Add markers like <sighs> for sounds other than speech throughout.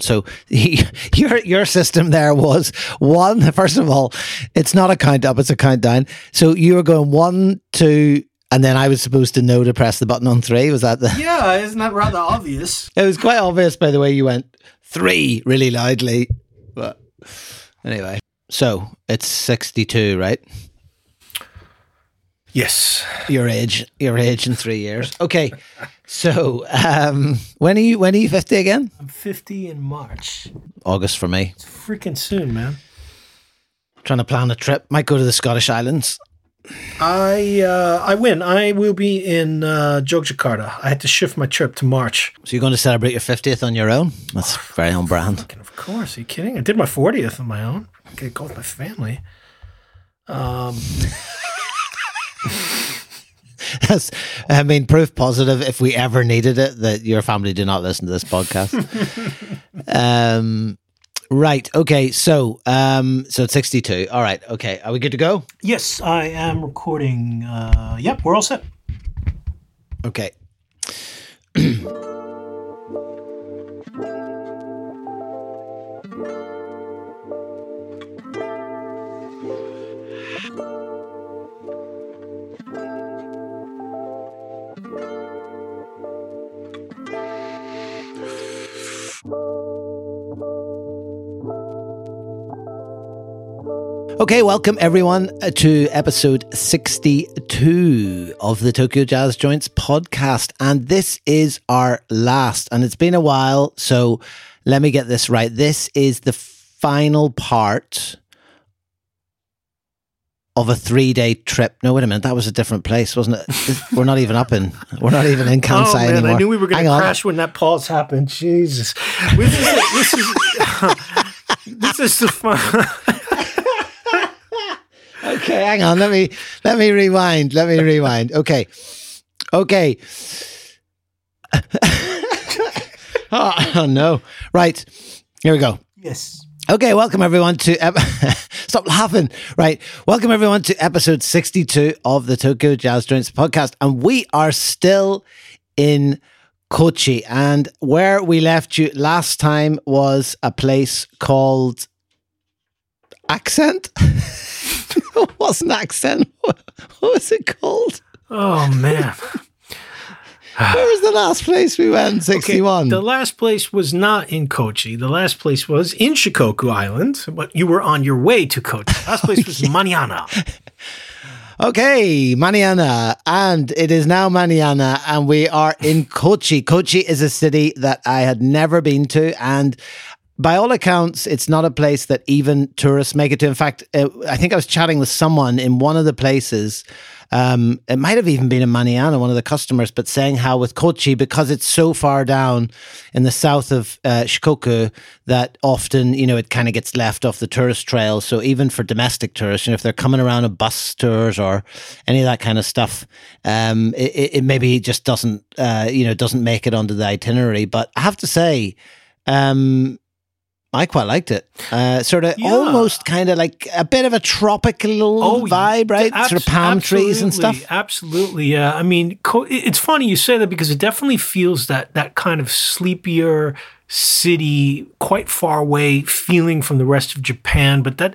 So he, <laughs> your your system there was one. First of all, it's not a count up; it's a countdown. So you were going one, two, and then I was supposed to know to press the button on three. Was that the? <laughs> Yeah, isn't that rather obvious? It was quite obvious by the way you went three really loudly. But anyway, so it's sixty-two, right? Yes. Your age, your age in three years. Okay, so um, when are you? When are you fifty again? I'm 50 in March. August for me. It's freaking soon, man. Trying to plan a trip. Might go to the Scottish Islands. I uh, I win. I will be in uh. I had to shift my trip to March. So you're going to celebrate your fiftieth on your own? That's very on brand. And of course, are you kidding? I did my 40th on my own. I could go with my family. Um, That's, I mean, proof positive if we ever needed it that your family do not listen to this podcast. <laughs> um, right. Okay. So, um, so it's 62. All right. Okay. Are we good to go? yes, I am recording. Uh, yep, we're all set. Okay. <clears throat> Okay, welcome everyone uh, to episode 62 of the Tokyo Jazz Joints podcast. And this is our last, and it's been a while. So let me get this right. This is the final part of a three day trip. No, wait a minute. That was a different place, wasn't it? we're not even up in, we're not even in <laughs> Kansai oh man, anymore. I knew we were going to crash when that pause happened. Jesus, this is this is <laughs> this is the fun. <laughs> Okay, hang on. Let me let me rewind. Let me rewind. Okay. Okay. <laughs> oh, oh, no. Right. Here we go. yes. Okay, welcome everyone to ep- <laughs> Stop laughing. Right. Welcome everyone to episode 62 of the Tokyo Jazz Joints podcast and we are still in Kochi and where we left you last time was a place called Accent. <laughs> it wasn't Accent. What was it called? Oh man. <sighs> Where was the last place we went? 61. The last place was not in Kochi. The last place was in Shikoku Island, but you were on your way to Kochi. The last place was <laughs> Manana. Okay, Maniana, and it is now Maniana, and we are in Kochi. Kochi is a city that I had never been to, and by all accounts, it's not a place that even tourists make it to. In fact, uh, I think I was chatting with someone in one of the places. Um, it might have even been in Maniana, one of the customers, but saying how with Kochi, because it's so far down in the south of uh, Shikoku, that often, you know, it kind of gets left off the tourist trail. So even for domestic tourists, you know, if they're coming around on bus tours or any of that kind of stuff, um, it, it maybe just doesn't, uh, you know, doesn't make it onto the itinerary. But I have to say, um, I quite liked it. Uh, sort of Yeah. almost kind of like a bit of a tropical Oh, vibe, right? abs- sort of palm trees and stuff. Absolutely, yeah. I mean, co- it's funny you say that because it definitely feels that that kind of sleepier city, quite far away feeling from the rest of Japan. But that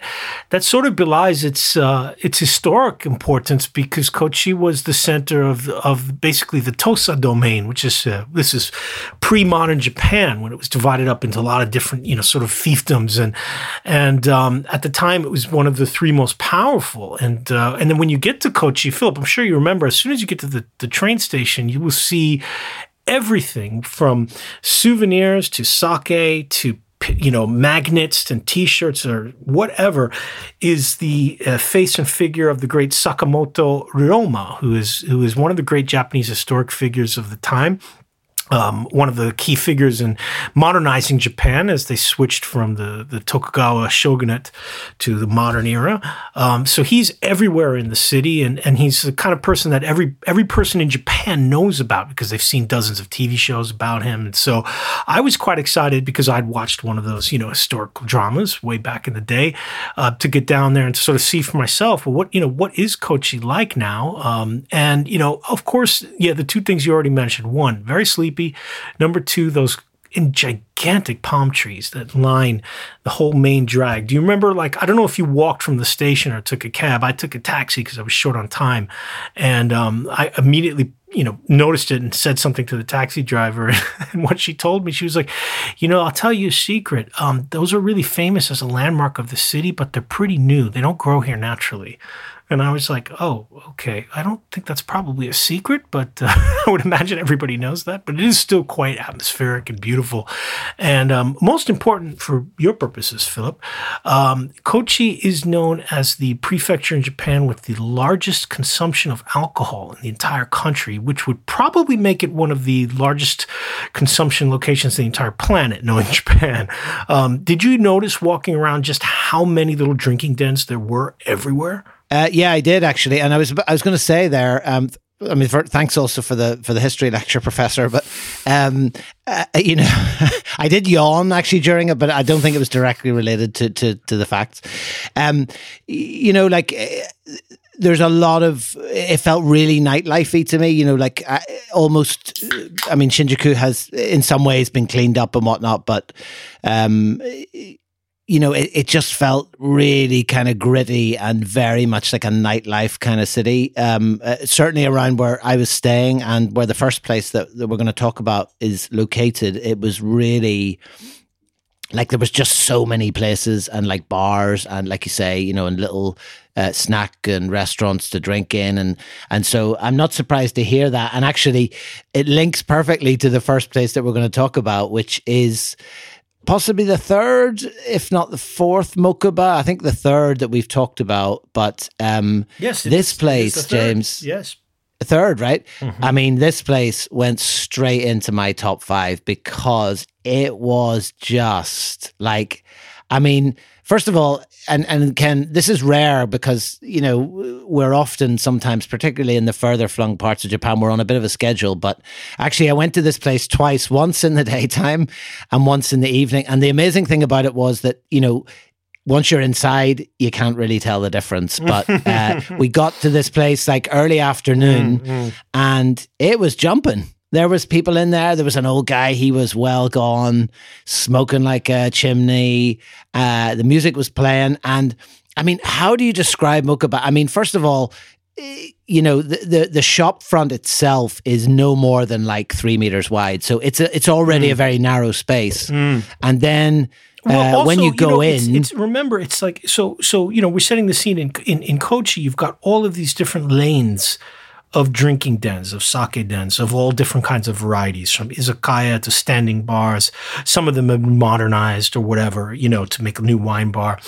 that sort of belies its uh, its historic importance because Kochi was the center of of basically the Tosa domain, which is uh, this is pre-modern Japan when it was divided up into a lot of different you know sort of fiefdoms and and um, at the time it was one of the three most powerful and uh, and then when you get to Kochi, Philip, I'm sure you remember as soon as you get to the, the train station, you will see everything from souvenirs to sake to you know magnets and t-shirts or whatever is the uh, face and figure of the great Sakamoto Ryoma who is who is one of the great Japanese historic figures of the time um, one of the key figures in modernizing Japan as they switched from the, the Tokugawa shogunate to the modern era. Um, so he's everywhere in the city, and, and he's the kind of person that every every person in Japan knows about because they've seen dozens of TV shows about him. And so I was quite excited because I'd watched one of those you know historical dramas way back in the day uh, to get down there and to sort of see for myself. Well, what you know what is Kochi like now? Um, and you know, of course, yeah, the two things you already mentioned. One, very sleepy. Number two, those in gigantic palm trees that line the whole main drag. Do you remember, like, I don't know if you walked from the station or took a cab. I took a taxi because I was short on time. And um, I immediately, you know, noticed it and said something to the taxi driver. <laughs> and what she told me, she was like, you know, I'll tell you a secret. Um, those are really famous as a landmark of the city, but they're pretty new. They don't grow here naturally. And I was like, oh, okay. I don't think that's probably a secret, but uh, <laughs> I would imagine everybody knows that. But it is still quite atmospheric and beautiful. And um, most important for your purposes, Philip, um, Kochi is known as the prefecture in Japan with the largest consumption of alcohol in the entire country, which would probably make it one of the largest consumption locations in the entire planet, <laughs> knowing Japan. Um, did you notice walking around just how many little drinking dens there were everywhere? Uh, yeah, I did actually, and I was I was going to say there. Um, I mean, for, thanks also for the for the history lecture, professor. But um, uh, you know, <laughs> I did yawn actually during it, but I don't think it was directly related to to, to the facts. Um, you know, like. Uh, there's a lot of it felt really nightlifey to me you know like uh, almost i mean shinjuku has in some ways been cleaned up and whatnot but um you know, it, it just felt really kind of gritty and very much like a nightlife kind of city. Um, uh, certainly around where I was staying and where the first place that, that we're going to talk about is located, it was really like there was just so many places and like bars and like you say, you know, and little uh, snack and restaurants to drink in, and and so I'm not surprised to hear that. And actually, it links perfectly to the first place that we're going to talk about, which is possibly the third, if not the fourth Mokuba. I think the third that we've talked about. But um, yes, this is, place, James. Yes. Third, right? Mm-hmm. I mean, this place went straight into my top five because it was just like, I mean, first of all, and and Ken, this is rare because you know we're often sometimes, particularly in the further flung parts of Japan, we're on a bit of a schedule. But actually, I went to this place twice, once in the <laughs> daytime and once in the evening. And the amazing thing about it was that you know once you're inside, you can't really tell the difference. But <laughs> uh, we got to this place like early afternoon, mm-hmm. and it was jumping. There was people in there. There was an old guy. He was well gone, smoking like a chimney. Uh, the music was playing, and I mean, how do you describe Mokuba? I mean, first of all, eh, you know the, the, the shop front itself is no more than like three meters wide, so it's a, it's already mm. a very narrow space, mm. and then. Well, uh, also, when you go you know, in, it's, it's, remember it's like so. So you know, we're setting the scene in in, in Kochi. You've got all of these different lanes of drinking dens, of sake dens, of all different kinds of varieties, from izakaya to standing bars. Some of them have been modernized or whatever, you know, to make a new wine bar.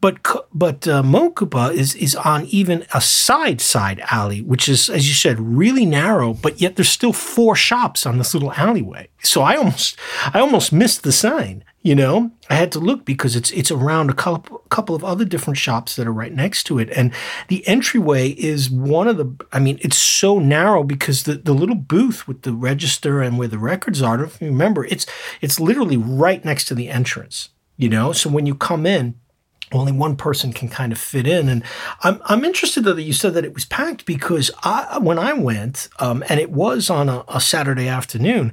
But but uh, Mokuba is is on even a side side alley, which is, as you said, really narrow. But yet there's still four shops on this little alleyway. So I almost I almost missed the sign. You know, I had to look because it's it's around a couple couple of other different shops that are right next to it, and the entryway is one of the. I mean, it's so narrow because the, the little booth with the register and where the records are. If you remember, it's it's literally right next to the entrance. You know, so when you come in, only one person can kind of fit in. And I'm, I'm interested though that you said that it was packed because I, when I went, um, and it was on a, a Saturday afternoon,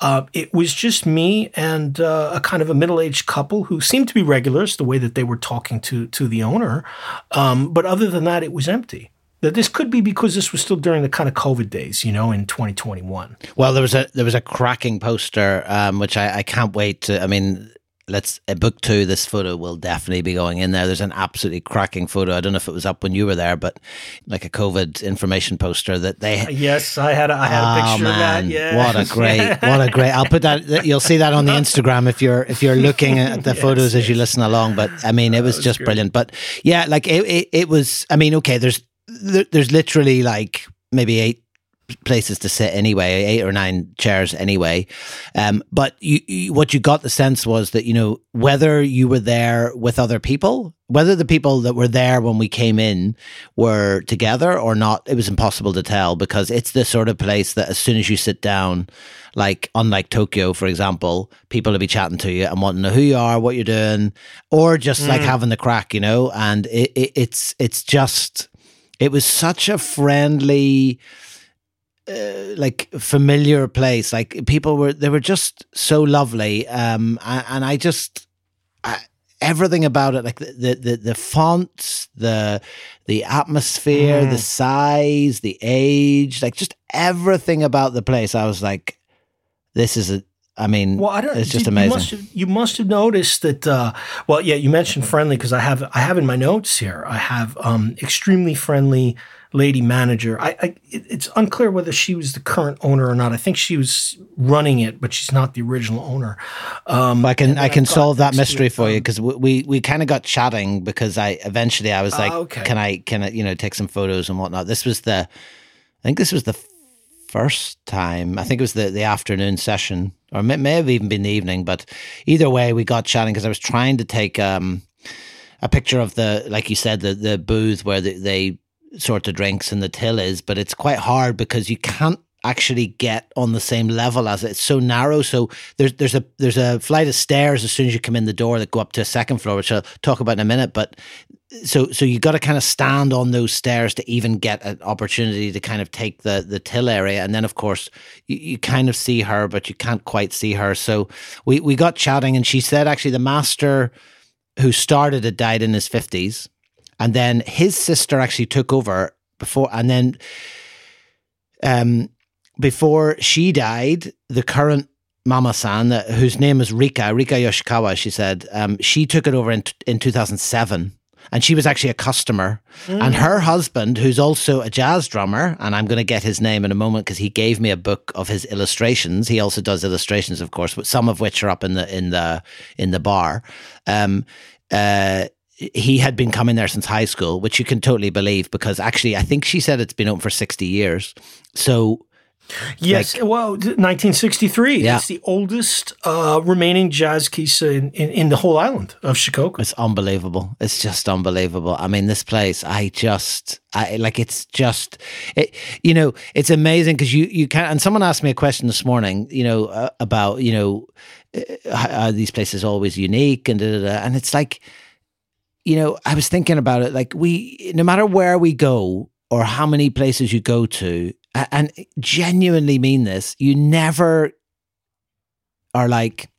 uh, it was just me and uh, a kind of a middle aged couple who seemed to be regulars, the way that they were talking to to the owner. Um, but other than that, it was empty that this could be because this was still during the kind of COVID days, you know, in 2021. Well, there was a there was a cracking poster, um, which I, I can't wait to. I mean, let's a book two. This photo will definitely be going in there. There's an absolutely cracking photo. I don't know if it was up when you were there, but like a COVID information poster that they. Uh, yes, I had. A, I had a picture oh, man. of that. Yeah. What a great! <laughs> What a great! I'll put that. You'll see that on the <laughs> Instagram if you're if you're looking at the <laughs> yes, photos as you listen along. But I mean, it was, was just brilliant. But yeah, like it, it, it was. I mean, okay, there's there's literally like maybe eight places to sit anyway, eight or nine chairs anyway. Um, but you, you, what you got the sense was that you know whether you were there with other people, whether the people that were there when we came in were together or not, it was impossible to tell because it's the sort of place that as soon as you sit down, like unlike Tokyo, for example, people will be chatting to you and wanting to know who you are, what you're doing, or just mm. like having the crack, you know. And it, it, it's it's just it was such a friendly uh, like familiar place. Like people were, they were just so lovely. Um, and, and I just, I, everything about it, like the, the, the, fonts, the, the atmosphere, mm. the size, the age, like just everything about the place. I was like, this is a, I mean, well, I don't, it's just amazing. You must have, you must have noticed that. Uh, well, yeah, you mentioned friendly because I have I have in my notes here. I have um, extremely friendly lady manager. I, I, it's unclear whether she was the current owner or not. I think she was running it, but she's not the original owner. Um, I can I can solve that mystery for um, you because we we kind of got chatting because I eventually I was like, uh, okay. can I can I you know take some photos and whatnot. This was the, I think this was the first time. I think it was the the afternoon session, or may, may have even been the evening. But either way, we got chatting because I was trying to take um a picture of the like you said the the booth where the, they sort of drinks and the till is, but it's quite hard because you can't actually get on the same level as it. It's so narrow. So there's there's a there's a flight of stairs as soon as you come in the door that go up to a second floor, which I'll talk about in a minute. But so so you got to kind of stand on those stairs to even get an opportunity to kind of take the the till area, and then of course you, you kind of see her, but you can't quite see her. So we we got chatting, and she said actually the master who started it died in his fifties and then his sister actually took over before, and then um, before she died, the current Mama San, uh, whose name is Rika, Rika Yoshikawa, she said, um, she took it over in, in 2007 and she was actually a customer. Mm. And her husband, who's also a jazz drummer, and I'm going to get his name in a moment because he gave me a book of his illustrations. He also does illustrations, of course, but some of which are up in the in the in the bar. Um, uh, he had been coming there since high school, which you can totally believe because actually, I think she said it's been open for 60 years. So, yes, like, well, 1963. Yeah. It's the oldest uh, remaining jazz kissa in, in, in, the whole island of Shikoku. It's unbelievable. It's just unbelievable. I mean, this place, I just, I like, it's just, it, you know, it's amazing because you, you can't. and someone asked me a question this morning, you know, uh, about, you know, uh, are these places always unique and da, da, da. and it's like, you know, I was thinking about it. Like we, no matter where we go or how many places you go to, and genuinely mean this, you never are like,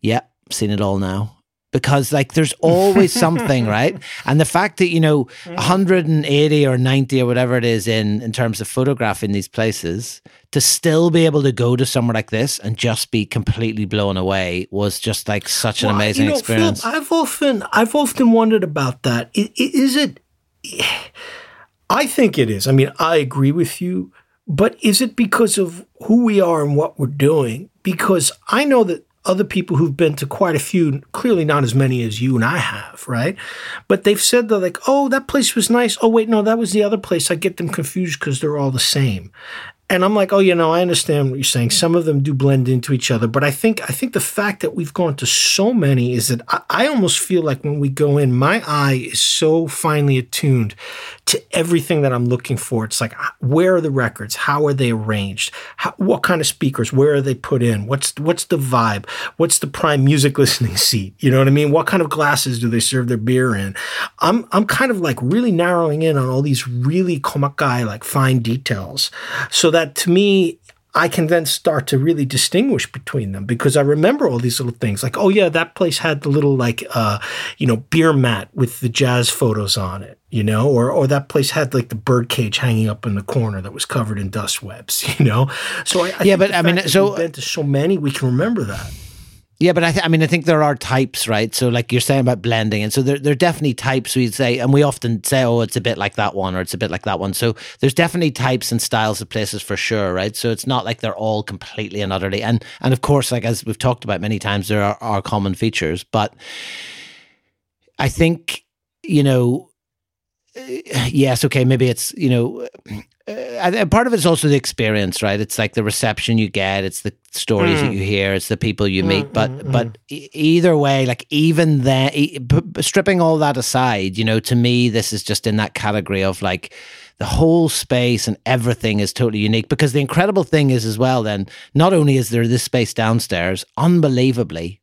yeah, seen it all now because like there's always something <laughs> right and the fact that you know mm-hmm. 180 or 90 or whatever it is in in terms of photographing these places to still be able to go to somewhere like this and just be completely blown away was just like such an well, amazing you know, experience Philip, i've often i've often wondered about that is it i think it is i mean i agree with you but is it because of who we are and what we're doing because i know that other people who've been to quite a few, clearly not as many as you and I have, right? But they've said they're like, oh, that place was nice. Oh, wait, no, that was the other place. I get them confused because they're all the same. And I'm like, oh, you know, I understand what you're saying. Some of them do blend into each other, but I think I think the fact that we've gone to so many is that I, I almost feel like when we go in, my eye is so finely attuned to everything that I'm looking for. It's like, where are the records? How are they arranged? How, what kind of speakers? Where are they put in? What's what's the vibe? What's the prime music <laughs> listening seat? You know what I mean? What kind of glasses do they serve their beer in? I'm I'm kind of like really narrowing in on all these really komakai, like fine details, so that to me I can then start to really distinguish between them because I remember all these little things like, oh yeah, that place had the little like, uh, you know, beer mat with the jazz photos on it, you know, or or that place had like the bird cage hanging up in the corner that was covered in dust webs, <laughs> you know. So I, I yeah, but I mean, so been to so many, we can remember that. Yeah, but I, th- I mean, I think there are types, right? So, like you're saying about blending, and so there, there are definitely types. We'd say, and we often say, "Oh, it's a bit like that one," or "It's a bit like that one." So, there's definitely types and styles of places for sure, right? So, it's not like they're all completely and utterly, and and of course, like as we've talked about many times, there are, are common features, but I think you know, eh, yes, okay, maybe it's you know, uh, part of it's also the experience, right? It's like the reception you get, it's the stories mm. that you hear, it's the people you meet. Mm, but mm, but mm. either way, like even then, stripping all that aside, you know, to me, this is just in that category of like the whole space and everything is totally unique. Because the incredible thing is as well, then not only is there this space downstairs, unbelievably,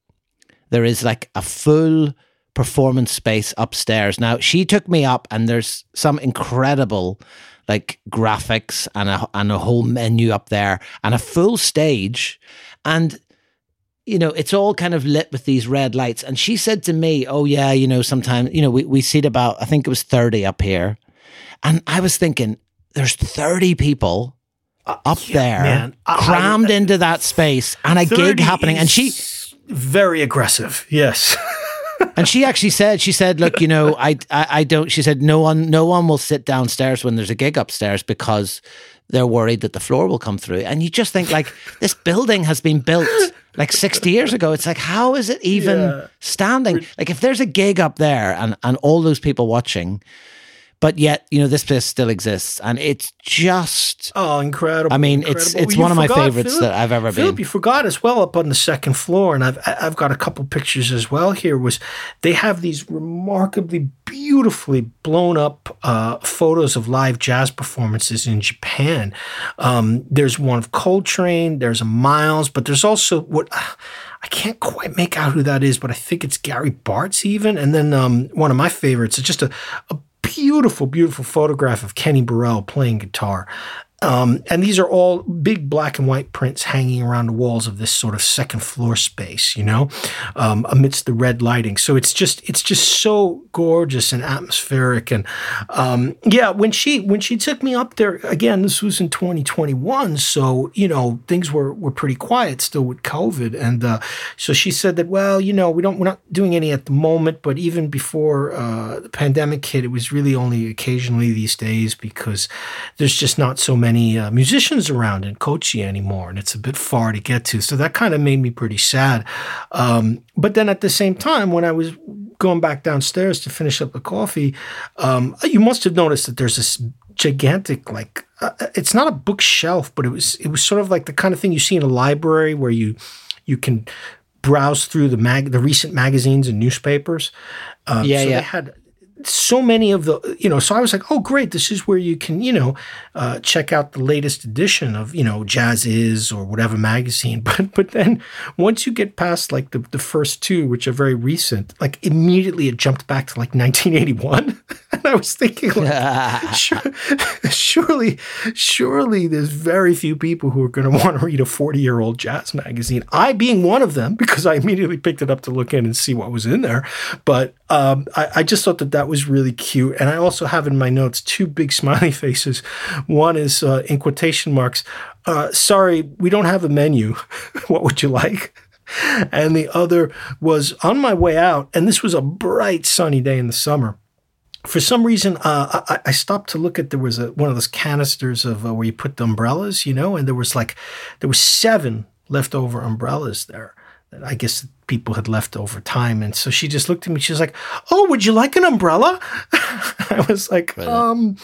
there is like a full performance space upstairs. Now she took me up, and there's some incredible like graphics and a and a whole menu up there and a full stage and you know, it's all kind of lit with these red lights. And she said to me, Oh, yeah, you know, sometimes, you know, we, we seat about, I think it was 30 up here. And I was thinking, there's 30 people uh, up yeah, there man. crammed I, I, into that space and a gig happening. And she, very aggressive. Yes. <laughs> and she actually said, she said, look, you know, I, I, I don't, she said, no one, no one will sit downstairs when there's a gig upstairs because they're worried that the floor will come through. And you just think like this building has been built like 60 years ago. It's like, how is it even yeah. standing? Like if there's a gig up there and, and all those people watching, but yet you know this place still exists and it's just oh incredible i mean incredible. it's it's well, one of my favorites Philip, that i've ever been. Philip, been you forgot as well up on the second floor and i've i've got a couple pictures as well here was they have these remarkably beautifully blown up uh, photos of live jazz performances in japan um, there's one of coltrane there's a miles but there's also what I can't quite make out who that is, but I think it's Gary Bartz even. And then um, one of my favorites is just a, a beautiful, beautiful photograph of Kenny Burrell playing guitar. Um, and these are all big black and white prints hanging around the walls of this sort of second floor space, you know, um, amidst the red lighting. So it's just it's just so gorgeous and atmospheric. And um, yeah, when she when she took me up there again, this was in 2021, so you know things were were pretty quiet still with COVID. And uh, so she said that well, you know, we don't we're not doing any at the moment, but even before uh, the pandemic hit, it was really only occasionally these days because there's just not so many many uh, musicians around in Kochi anymore, and it's a bit far to get to. So that kind of made me pretty sad. Um, but then at the same time, when I was going back downstairs to finish up the coffee, um, you must have noticed that there's this gigantic like uh, it's not a bookshelf, but it was it was sort of like the kind of thing you see in a library where you you can browse through the mag the recent magazines and newspapers. Uh, yeah, so yeah. They had so many of the, you know, so I was like, oh, great, this is where you can, you know, uh, check out the latest edition of, you know, Jazz Is or whatever magazine. <laughs> But but then once you get past like the, the first two, which are very recent, like immediately it jumped back to like 1981. <laughs> and I was thinking, like, <laughs> surely, surely there's very few people who are going to want to read a 40 year old jazz magazine. I being one of them, because I immediately picked it up to look in and see what was in there. But um, I, I just thought that that was really cute. And I also have in my notes two big <laughs> smiley faces. One is uh, in quotation marks, uh, sorry, we don't have a menu. <laughs> what would you like? <laughs> And the other was on my way out, and this was a bright sunny day in the summer. For some reason, uh, I, I, stopped to look at there was a, one of those canisters of uh, where you put the umbrellas, you know, and there was like there was seven leftover umbrellas there. That I guess people had left over time. And so she just looked at me. She was like, Oh, would you like an umbrella? <laughs> I was like, um,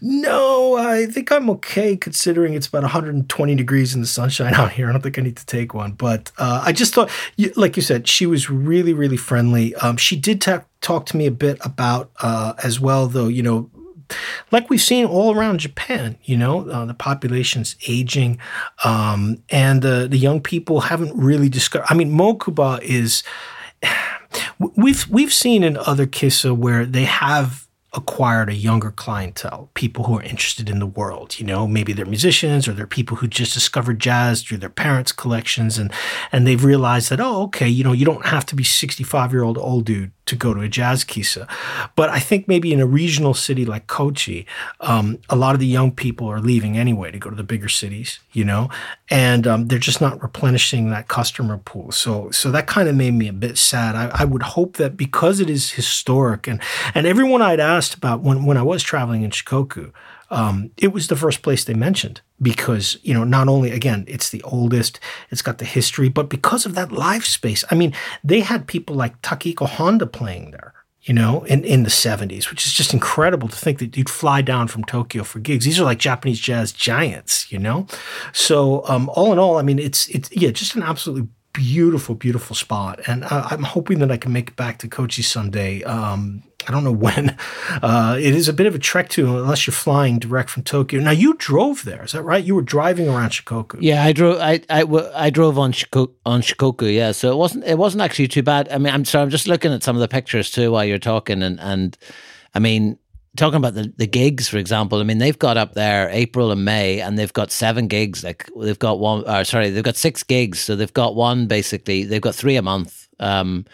no, I think I'm okay considering it's about 120 degrees in the sunshine out here. I don't think I need to take one. But uh, I just thought, like you said, she was really, really friendly. Um, she did talk, talk to me a bit about uh, as well, though, you know, like we've seen all around Japan, you know, uh, the population's aging, um, and uh, the young people haven't really discovered. I mean, Mokuba is. <sighs> We've we've seen in other kissa where they have acquired a younger clientele, people who are interested in the world. You know, maybe they're musicians or they're people who just discovered jazz through their parents' collections, and and they've realized that oh, okay, you know, you don't have to be sixty five year old old dude to go to a jazz kissa. But I think maybe in a regional city like Kochi, um, a lot of the young people are leaving anyway to go to the bigger cities, you know, and um, they're just not replenishing that customer pool. So, so that kind of made me a bit sad. I, I, would hope that because it is historic, and and everyone I'd asked about when when I was traveling in Shikoku. Um, it was the first place they mentioned because you know not only again it's the oldest it's got the history but because of that live space i mean they had people like Takehiro Honda playing there you know in, in the 70s which is just incredible to think that you'd fly down from tokyo for gigs these are like japanese jazz giants you know so um, all in all i mean it's it's yeah just an absolutely beautiful beautiful spot and uh, i'm hoping that i can make it back to kochi someday um, I don't know <laughs> when. Uh, it is a bit of a trek to, unless you're flying direct from Tokyo. Now you drove there, is that right? You were driving around Shikoku. Yeah, I drove. I I, I drove on Shikoku, on Shikoku. Yeah, so it wasn't it wasn't actually too bad. I mean, I'm sorry, I'm just looking at some of the pictures too while you're talking, and and I mean, talking about the, the gigs, for example, I mean, they've got up there April and May, and they've got seven gigs. Like they've got one, or sorry, they've got six gigs. So they've got one basically. They've got three a month um,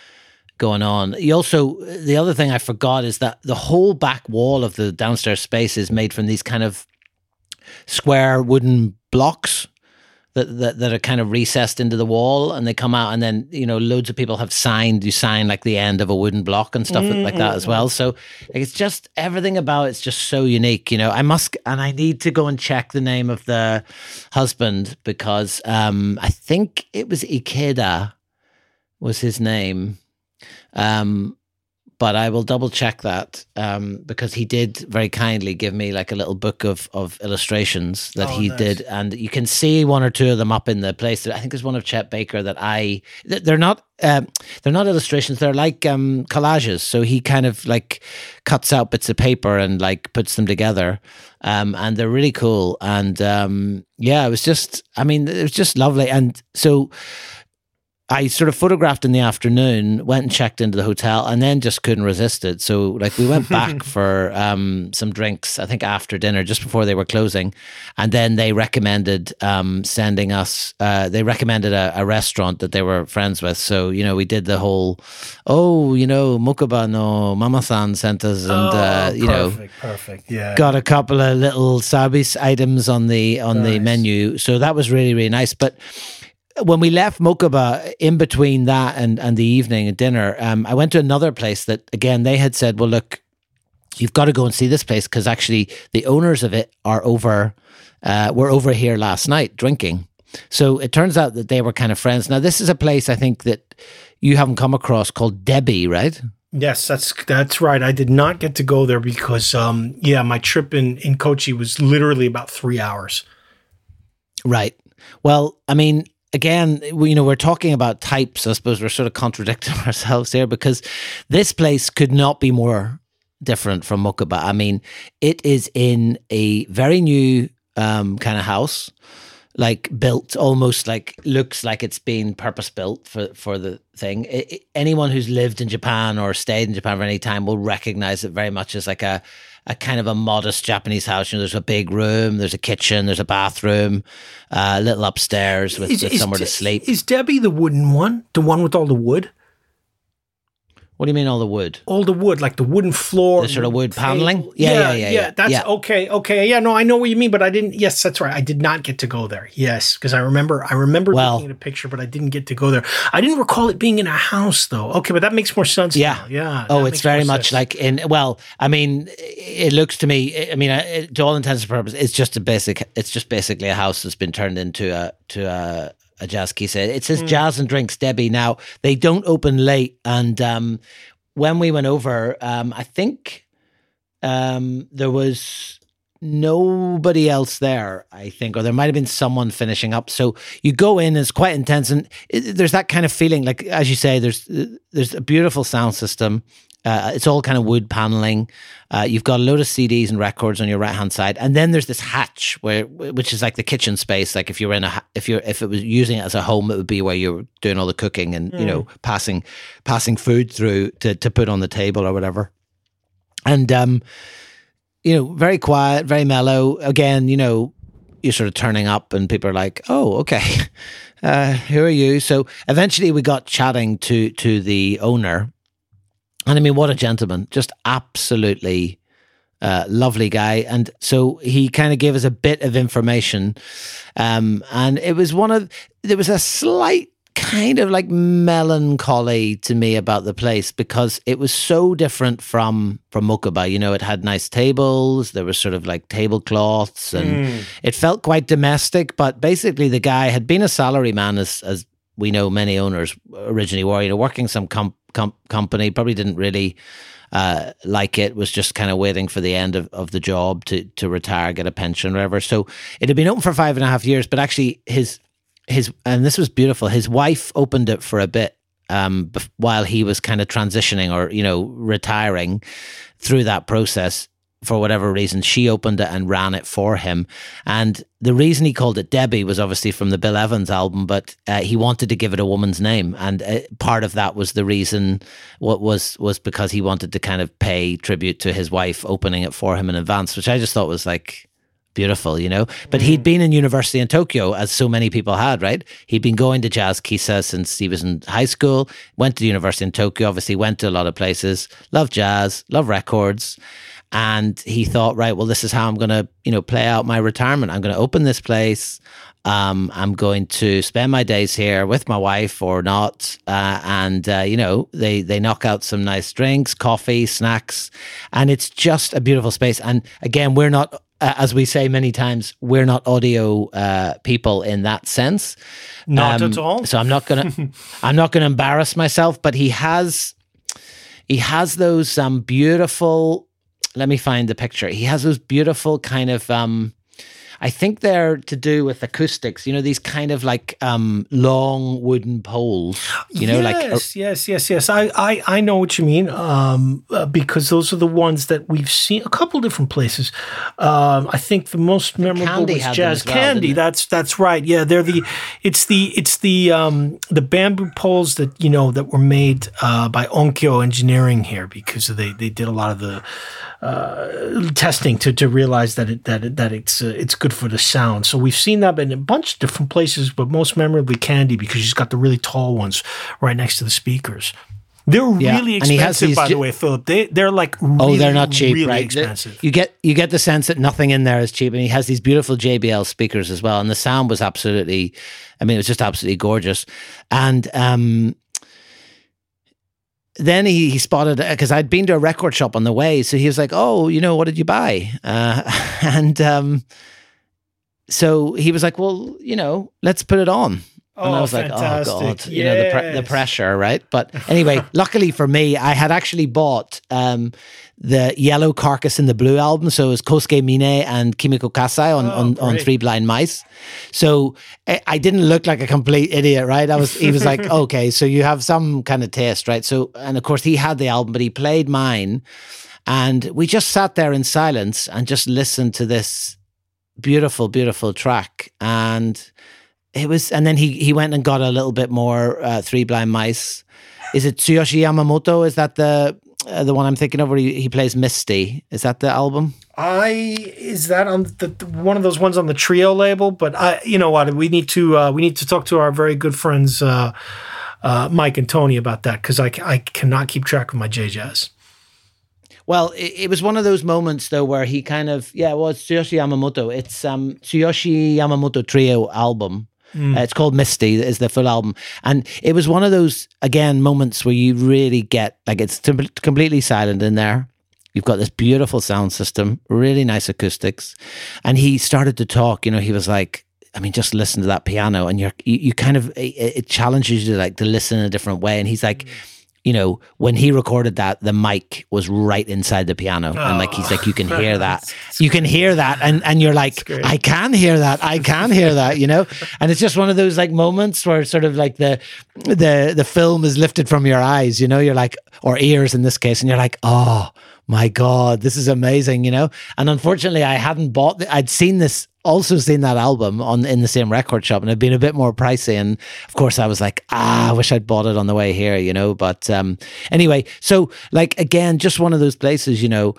going on. You also, the other thing I forgot is that the whole back wall of the downstairs space is made from these kind of square wooden blocks that, that that are kind of recessed into the wall and they come out and then you know loads of people have signed you sign like the end of a wooden block and stuff mm-hmm. like that as well. so like, it's just everything about it's just so unique you know. I must and i need to go and check the name of the husband because um i think it was ikeda was his name. Um but I will double check that um, because he did very kindly give me like a little book of, of illustrations that oh, he nice. did, and you can see one or two of them up in the place. I think there's one of Chet Baker that I they're not uh, they're not illustrations; they're like um, collages. So he kind of like cuts out bits of paper and like puts them together, um, and they're really cool. And um, yeah, it was just I mean it was just lovely, and so I sort of photographed in the afternoon, went and checked into the hotel, and then just couldn't resist it. So, like, we went back <laughs> for um, some drinks, I think after dinner, just before they were closing. And then they recommended um, sending us, uh, they recommended a, a, restaurant that they were friends with. So, you know, we did the whole, oh, you know, Mokuba no Mama san sent us, and, uh, oh, uh, you perfect, know, perfect. Yeah. Got a couple of little sabis items on the, on nice. the menu. So that was really, really nice. But, when we left Mokuba, in between that and, and the evening and dinner, um, I went to another place that, again, they had said, well, look, you've got to go and see this place because actually the owners of it are over, uh, were over here last night drinking. So it turns out that they were kind of friends. Now, this is a place I think that you haven't come across called Debbie, right? Yes, that's that's right. I did not get to go there because, um, yeah, my trip in in Kochi was literally about three hours. Right. Well, I mean, again, you know, we're talking about types. I suppose we're sort of contradicting <laughs> ourselves here because this place could not be more different from Mokuba. I mean, it is in a very new um, kind of house, like built almost like looks like it's been purpose built for for the thing. It, it, anyone who's lived in Japan or stayed in Japan for any time will recognize it very much as like a a kind of a modest Japanese house. You know, there's a big room, there's a kitchen, there's a bathroom, uh, a little upstairs with, is, with somewhere to sleep. Is debbie the wooden one? The one with all the wood? What do you mean all the wood? All the wood, like the wooden floor, the sort of wood paneling. Yeah, yeah, yeah, yeah. yeah. That's yeah. okay. Okay, yeah. No, I know what you mean, but I didn't. Yes, that's right. I did not get to go there. Yes, because I remember, I remember well, looking at a picture, but I didn't get to go there. I didn't recall it being in a house, though. Okay, but that makes more sense. Yeah, now. yeah. Oh, it's very much sense. like in. Well, I mean, it looks to me. I mean, it, to all intents and purposes, it's just a basic. It's just basically a house that's been turned into a to a a jazz key said it says mm. jazz and drinks Debbie. now they don't open late and um, when we went over, um, I think um, there was nobody else there, I think, or there might have been someone finishing up. So you go in, it's quite intense, and it, there's that kind of feeling, like as you say, there's there's a beautiful sound system. Uh, it's all kind of wood paneling. Uh, you've got a load of CDs and records on your right hand side, and then there's this hatch where, which is like the kitchen space. Like if you're in a, if you're, if it was using it as a home, it would be where you're doing all the cooking and mm. you know mm. passing, passing food through to to put on the table or whatever. And um, you know, very quiet, very mellow. Again, you know, you're sort of turning up, and people are like, "Oh, okay." <laughs> Uh, who are you? So eventually, we got chatting to to the owner, and I mean, what a gentleman. Just absolutely uh, lovely guy. And so he kind of gave us a bit of information. Um, and it was one of, there was a slight kind of like melancholy to me about the place because it was so different from from Mokuba. You know, it had nice tables, there was sort of like tablecloths and mm. it felt quite domestic, but basically the guy had been a salary man as as we know many owners originally were, you know, working some com- com- company, probably didn't really uh, like it, was just kind of waiting for the end of, of the job to, to retire, get a pension, whatever. So it had been open for five and a half years, but actually his, his, and this was beautiful, his wife opened it for a bit um, while he was kind of transitioning or you know retiring through that process for whatever reason, she opened it and ran it for him. And the reason he called it Debbie was obviously from the Bill Evans album, but uh, he wanted to give it a woman's name, and uh, part of that was the reason. What was was because he wanted to kind of pay tribute to his wife opening it for him in advance, which I just thought was like beautiful, you know. But mm. he'd been in university in Tokyo, as so many people had, right? He'd been going to Jazz kissa since he was in high school. Went to university in Tokyo. Obviously, went to a lot of places. Loved jazz. Loved records and he thought, right, well, this is how I'm going to, you know, play out my retirement. I'm going to open this place. Um, I'm going to spend my days here with my wife or not, uh, and uh, you know, they they knock out some nice drinks, coffee, snacks, and it's just a beautiful space. And again, we're not. Uh, as we say many times, we're not audio uh, people in that sense. Not um, at all. So I'm not gonna, <laughs> I'm not gonna embarrass myself. But he has, he has those um, beautiful let me find the picture. He has those beautiful kind of um I think they're to do with acoustics. You know, these kind of like um, long wooden poles. You know, yes, like yes, yes, yes, yes. I, I, I know what you mean. Um, uh, because those are the ones that we've seen a couple different places. Um, I think the most memorable Candy was Jazz well, Candy. That's that's right. Yeah, they're the. It's the it's the um, the bamboo poles that you know that were made uh, by Onkyo Engineering here because they they did a lot of the uh, testing to, to realize that it, that it, that it's uh, it's good for the sound. So we've seen that in a bunch of different places, but most memorably Candy because she's got the really tall ones right next to the speakers. They're yeah. really expensive, by the way, Philip. They they're like really, oh, they're not cheap, really right? Expensive. You get you get the sense that nothing in there is cheap, and he has these beautiful JBL speakers as well, and the sound was absolutely, I mean, it was just absolutely gorgeous, and um, then he, he spotted because I'd been to a record shop on the way, so he was like, "Oh, you know, what did you buy?" Uh, <laughs> and um, so he was like, "Well, you know, let's put it on." Oh, and I was fantastic. like, "Oh God, yes. you know the pre- the pressure, right?" But <laughs> anyway, luckily for me, I had actually bought um, the Yellow Carcass in the Blue album. So it was Kosuke Mine and Kimiko Kasai on, oh, on, on, Three Blind Mice. So I, I, didn't look like a complete idiot, right? I was, he was like, <laughs> okay, so you have some kind of taste, right? So, and of course he had the album, but he played mine. And we just sat there in silence and just listened to this beautiful, beautiful track. And it was, and then he, he went and got a little bit more uh, Three Blind Mice. Is it Tsuyoshi Yamamoto? Is that the uh, the one I'm thinking of where he, he plays Misty. Is that the album? I is that on the, the, one of those ones on the trio label? But I, you know what, we need to uh, we need to talk to our very good friends uh, uh, Mike and Tony about that because I I cannot keep track of my J Jazz. Well, it, it, was one of those moments though where he kind of yeah, well, it's Tsuyoshi Yamamoto. It's um Tsuyoshi Yamamoto trio album. Mm. Uh, it's called Misty, is the full album. And it was one of those, again, moments where you really get like it's t- completely silent in there. You've got this beautiful sound system, really nice acoustics. And he started to talk, you know, he was like, I mean, just listen to that piano, and you're you, you kind of it, it, challenges you to like to listen in a different way. And he's like, mm you know, when he recorded that, the mic was right inside the piano. Oh. And like he's like, you can hear that. <laughs> you can hear that. And and you're like, I can hear that. I can hear that, you know? And it's just one of those like moments where sort of like the the the film is lifted from your eyes, you know, you're like or ears in this case, and you're like, oh my God, this is amazing, you know? And unfortunately I hadn't bought the, I'd seen this also seen that album on in the same record shop and it'd been a bit more pricey. And of course I was like ah I wish I'd bought it on the way here you know but um anyway so like again just one of those places you know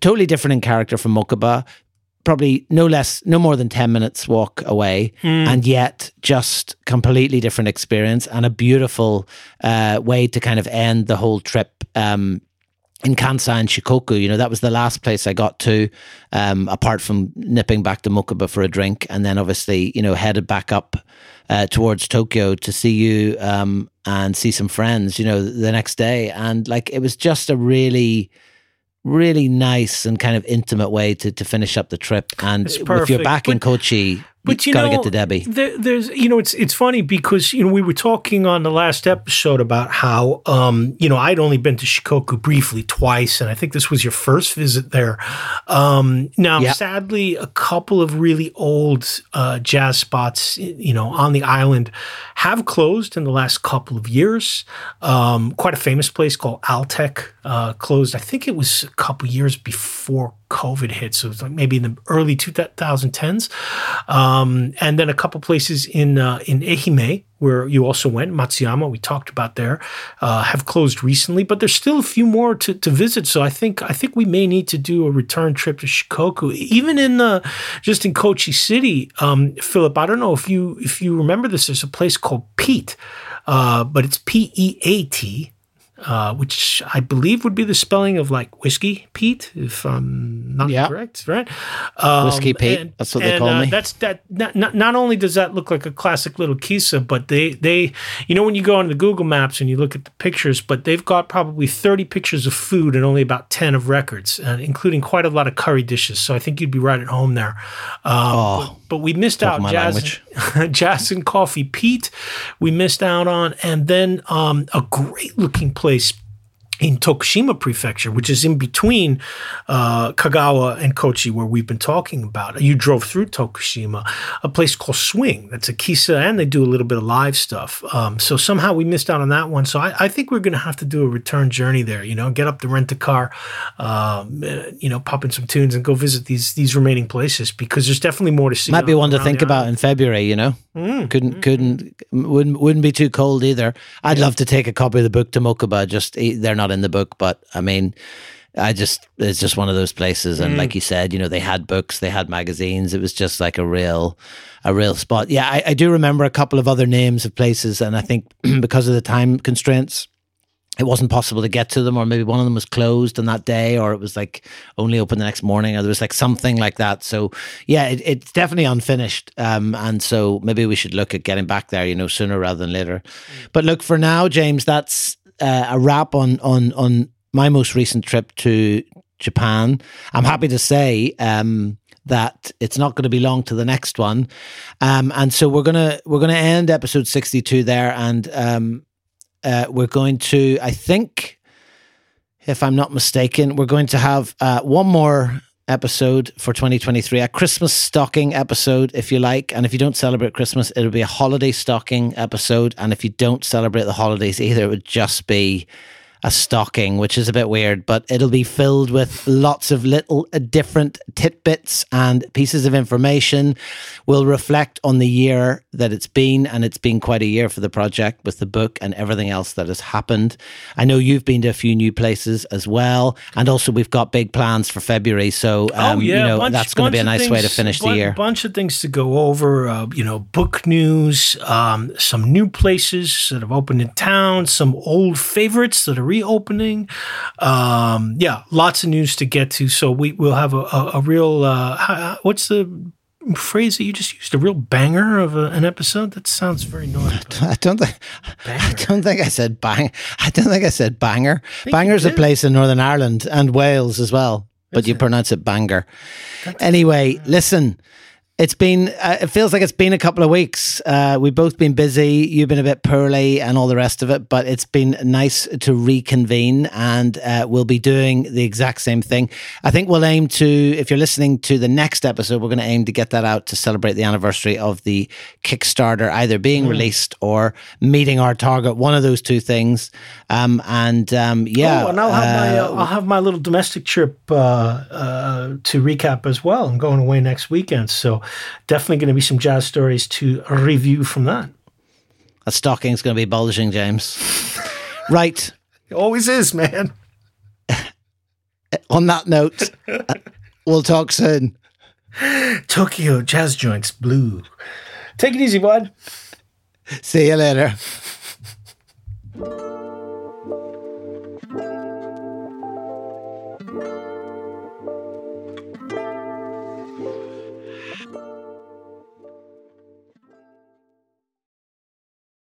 totally different in character from Mokuba probably no less no more than 10 minutes walk away. Mm. and yet just completely different experience and a beautiful uh, way to kind of end the whole trip um, in Kansai and Shikoku, you know, that was the last place I got to, um, apart from nipping back to Mokuba for a drink, and then obviously, you know, headed back up uh, towards Tokyo to see you um, and see some friends, you know, the next day. And like, it was just a really, really nice and kind of intimate way to, to finish up the trip. And if you're back in Kochi, But you gotta know, get to Debbie. There, there's, you know, it's it's funny because you know we were talking on the last episode about how, um, you know, I'd only been to Shikoku briefly twice, and I think this was your first visit there. Um, now, Yeah. sadly, a couple of really old uh, jazz spots, you know, on the island have closed in the last couple of years. Um, quite a famous place called Altec uh, closed. I think it was a couple years before COVID hit, so it's like maybe in the early 2010s. Um, and then a couple places in uh, in Ehime where you also went, Matsuyama, we talked about there, uh, have closed recently, but there's still a few more to, to visit. So I think I think we may need to do a return trip to Shikoku, even in uh, just in Kochi City. Um, Philip, I don't know if you if you remember this. There's a place called Pete, uh, but it's P E A T uh, which I believe would be the spelling of like whiskey Pete, if I'm not Yeah. correct, right? Um, Whiskey Pete, that's what they call uh, me. That's that. Not, not, not only does that look like a classic little kisa, but they they you know when you go on the Google Maps and you look at the pictures, but they've got probably 30 pictures of food and only about 10 of records, uh, including quite a lot of curry dishes. So I think you'd be right at home there. Um, Oh, but, but we missed talk out jazz, <laughs> jazz and coffee Pete. We missed out on, and then um, a great looking place in Tokushima Prefecture, which is in between uh, Kagawa and Kochi, where we've been talking about. You drove through Tokushima, a place called Swing. That's a kissa, and they do a little bit of live stuff. Um, so somehow we missed out on that one. So I, I think we're going to have to do a return journey there. You know, get up to rent a car, um, uh, you know, pop in some tunes, and go visit these these remaining places because there's definitely more to see. Might be one to think about in February, you know. Mm, Couldn't couldn't wouldn't wouldn't be too cold either. I'd love to take a copy of the book to Mokuba. Just eh, they're not in the book, but I mean, I just it's just one of those places. And like you said, you know, they had books, they had magazines. It was just like a real a real spot. Yeah, I, I do remember a couple of other names of places, and I think <clears throat> because of the time constraints. It wasn't possible to get to them, or maybe one of them was closed on that day, or it was like only open the next morning, or there was like something like that. So, yeah, it, it's definitely unfinished. Um, and so maybe we should look at getting back there, you know, sooner rather than later. But look, for now, James, that's uh, a wrap on on on my most recent trip to Japan. I'm happy to say um, that it's not going to be long to the next one, um, and so we're gonna we're gonna end episode 62 there, and um, uh, we're going to, I think, if I'm not mistaken, we're going to have uh, one more episode for 2023, a Christmas stocking episode, if you like. And if you don't celebrate Christmas, it'll be a holiday stocking episode. And if you don't celebrate the holidays either, it would just be a stocking, which is a bit weird, but it'll be filled with lots of little uh, different tidbits and pieces of information. We'll reflect on the year that it's been, and it's been quite a year for the project with the book and everything else that has happened. I know you've been to a few new places as well, and also we've got big plans for February. So, um, you know, bunch- that's going to be a nice way to things- finish the year. bunch of things to go over. Uh, you know, book news, um, some new places that have opened in town, some old favorites that are reopening. Um, yeah, lots of news to get to. So we will have a, a, a real. Uh, what's the phrase that you just used? A real banger of a, an episode. That sounds very naughty. I don't think I don't think I said bang. I don't think I said banger. you Bangor's a place in Northern Ireland and Wales as well, but you pronounce it banger. Anyway, listen. It's been. Uh, it feels like it's been a couple of weeks. Uh, we've both been busy. You've been a bit poorly and all the rest of it. But it's been nice to reconvene, and uh, we'll be doing the exact same thing. I think we'll aim to. If you're listening to the next episode, we're going to aim to get that out to celebrate the anniversary of the Kickstarter either being released or meeting our target. One of those two things. Um, and um, yeah, Oh, and I'll have my uh, uh, I'll have my little domestic trip uh, uh, to recap as well. I'm going away next weekend, so definitely going to be some jazz stories to review from that. a stocking's going to be bulging, James. right. It always is, man. On that note, uh, we'll talk soon. Tokyo jazz joints, blue. Take it easy, bud. See you later.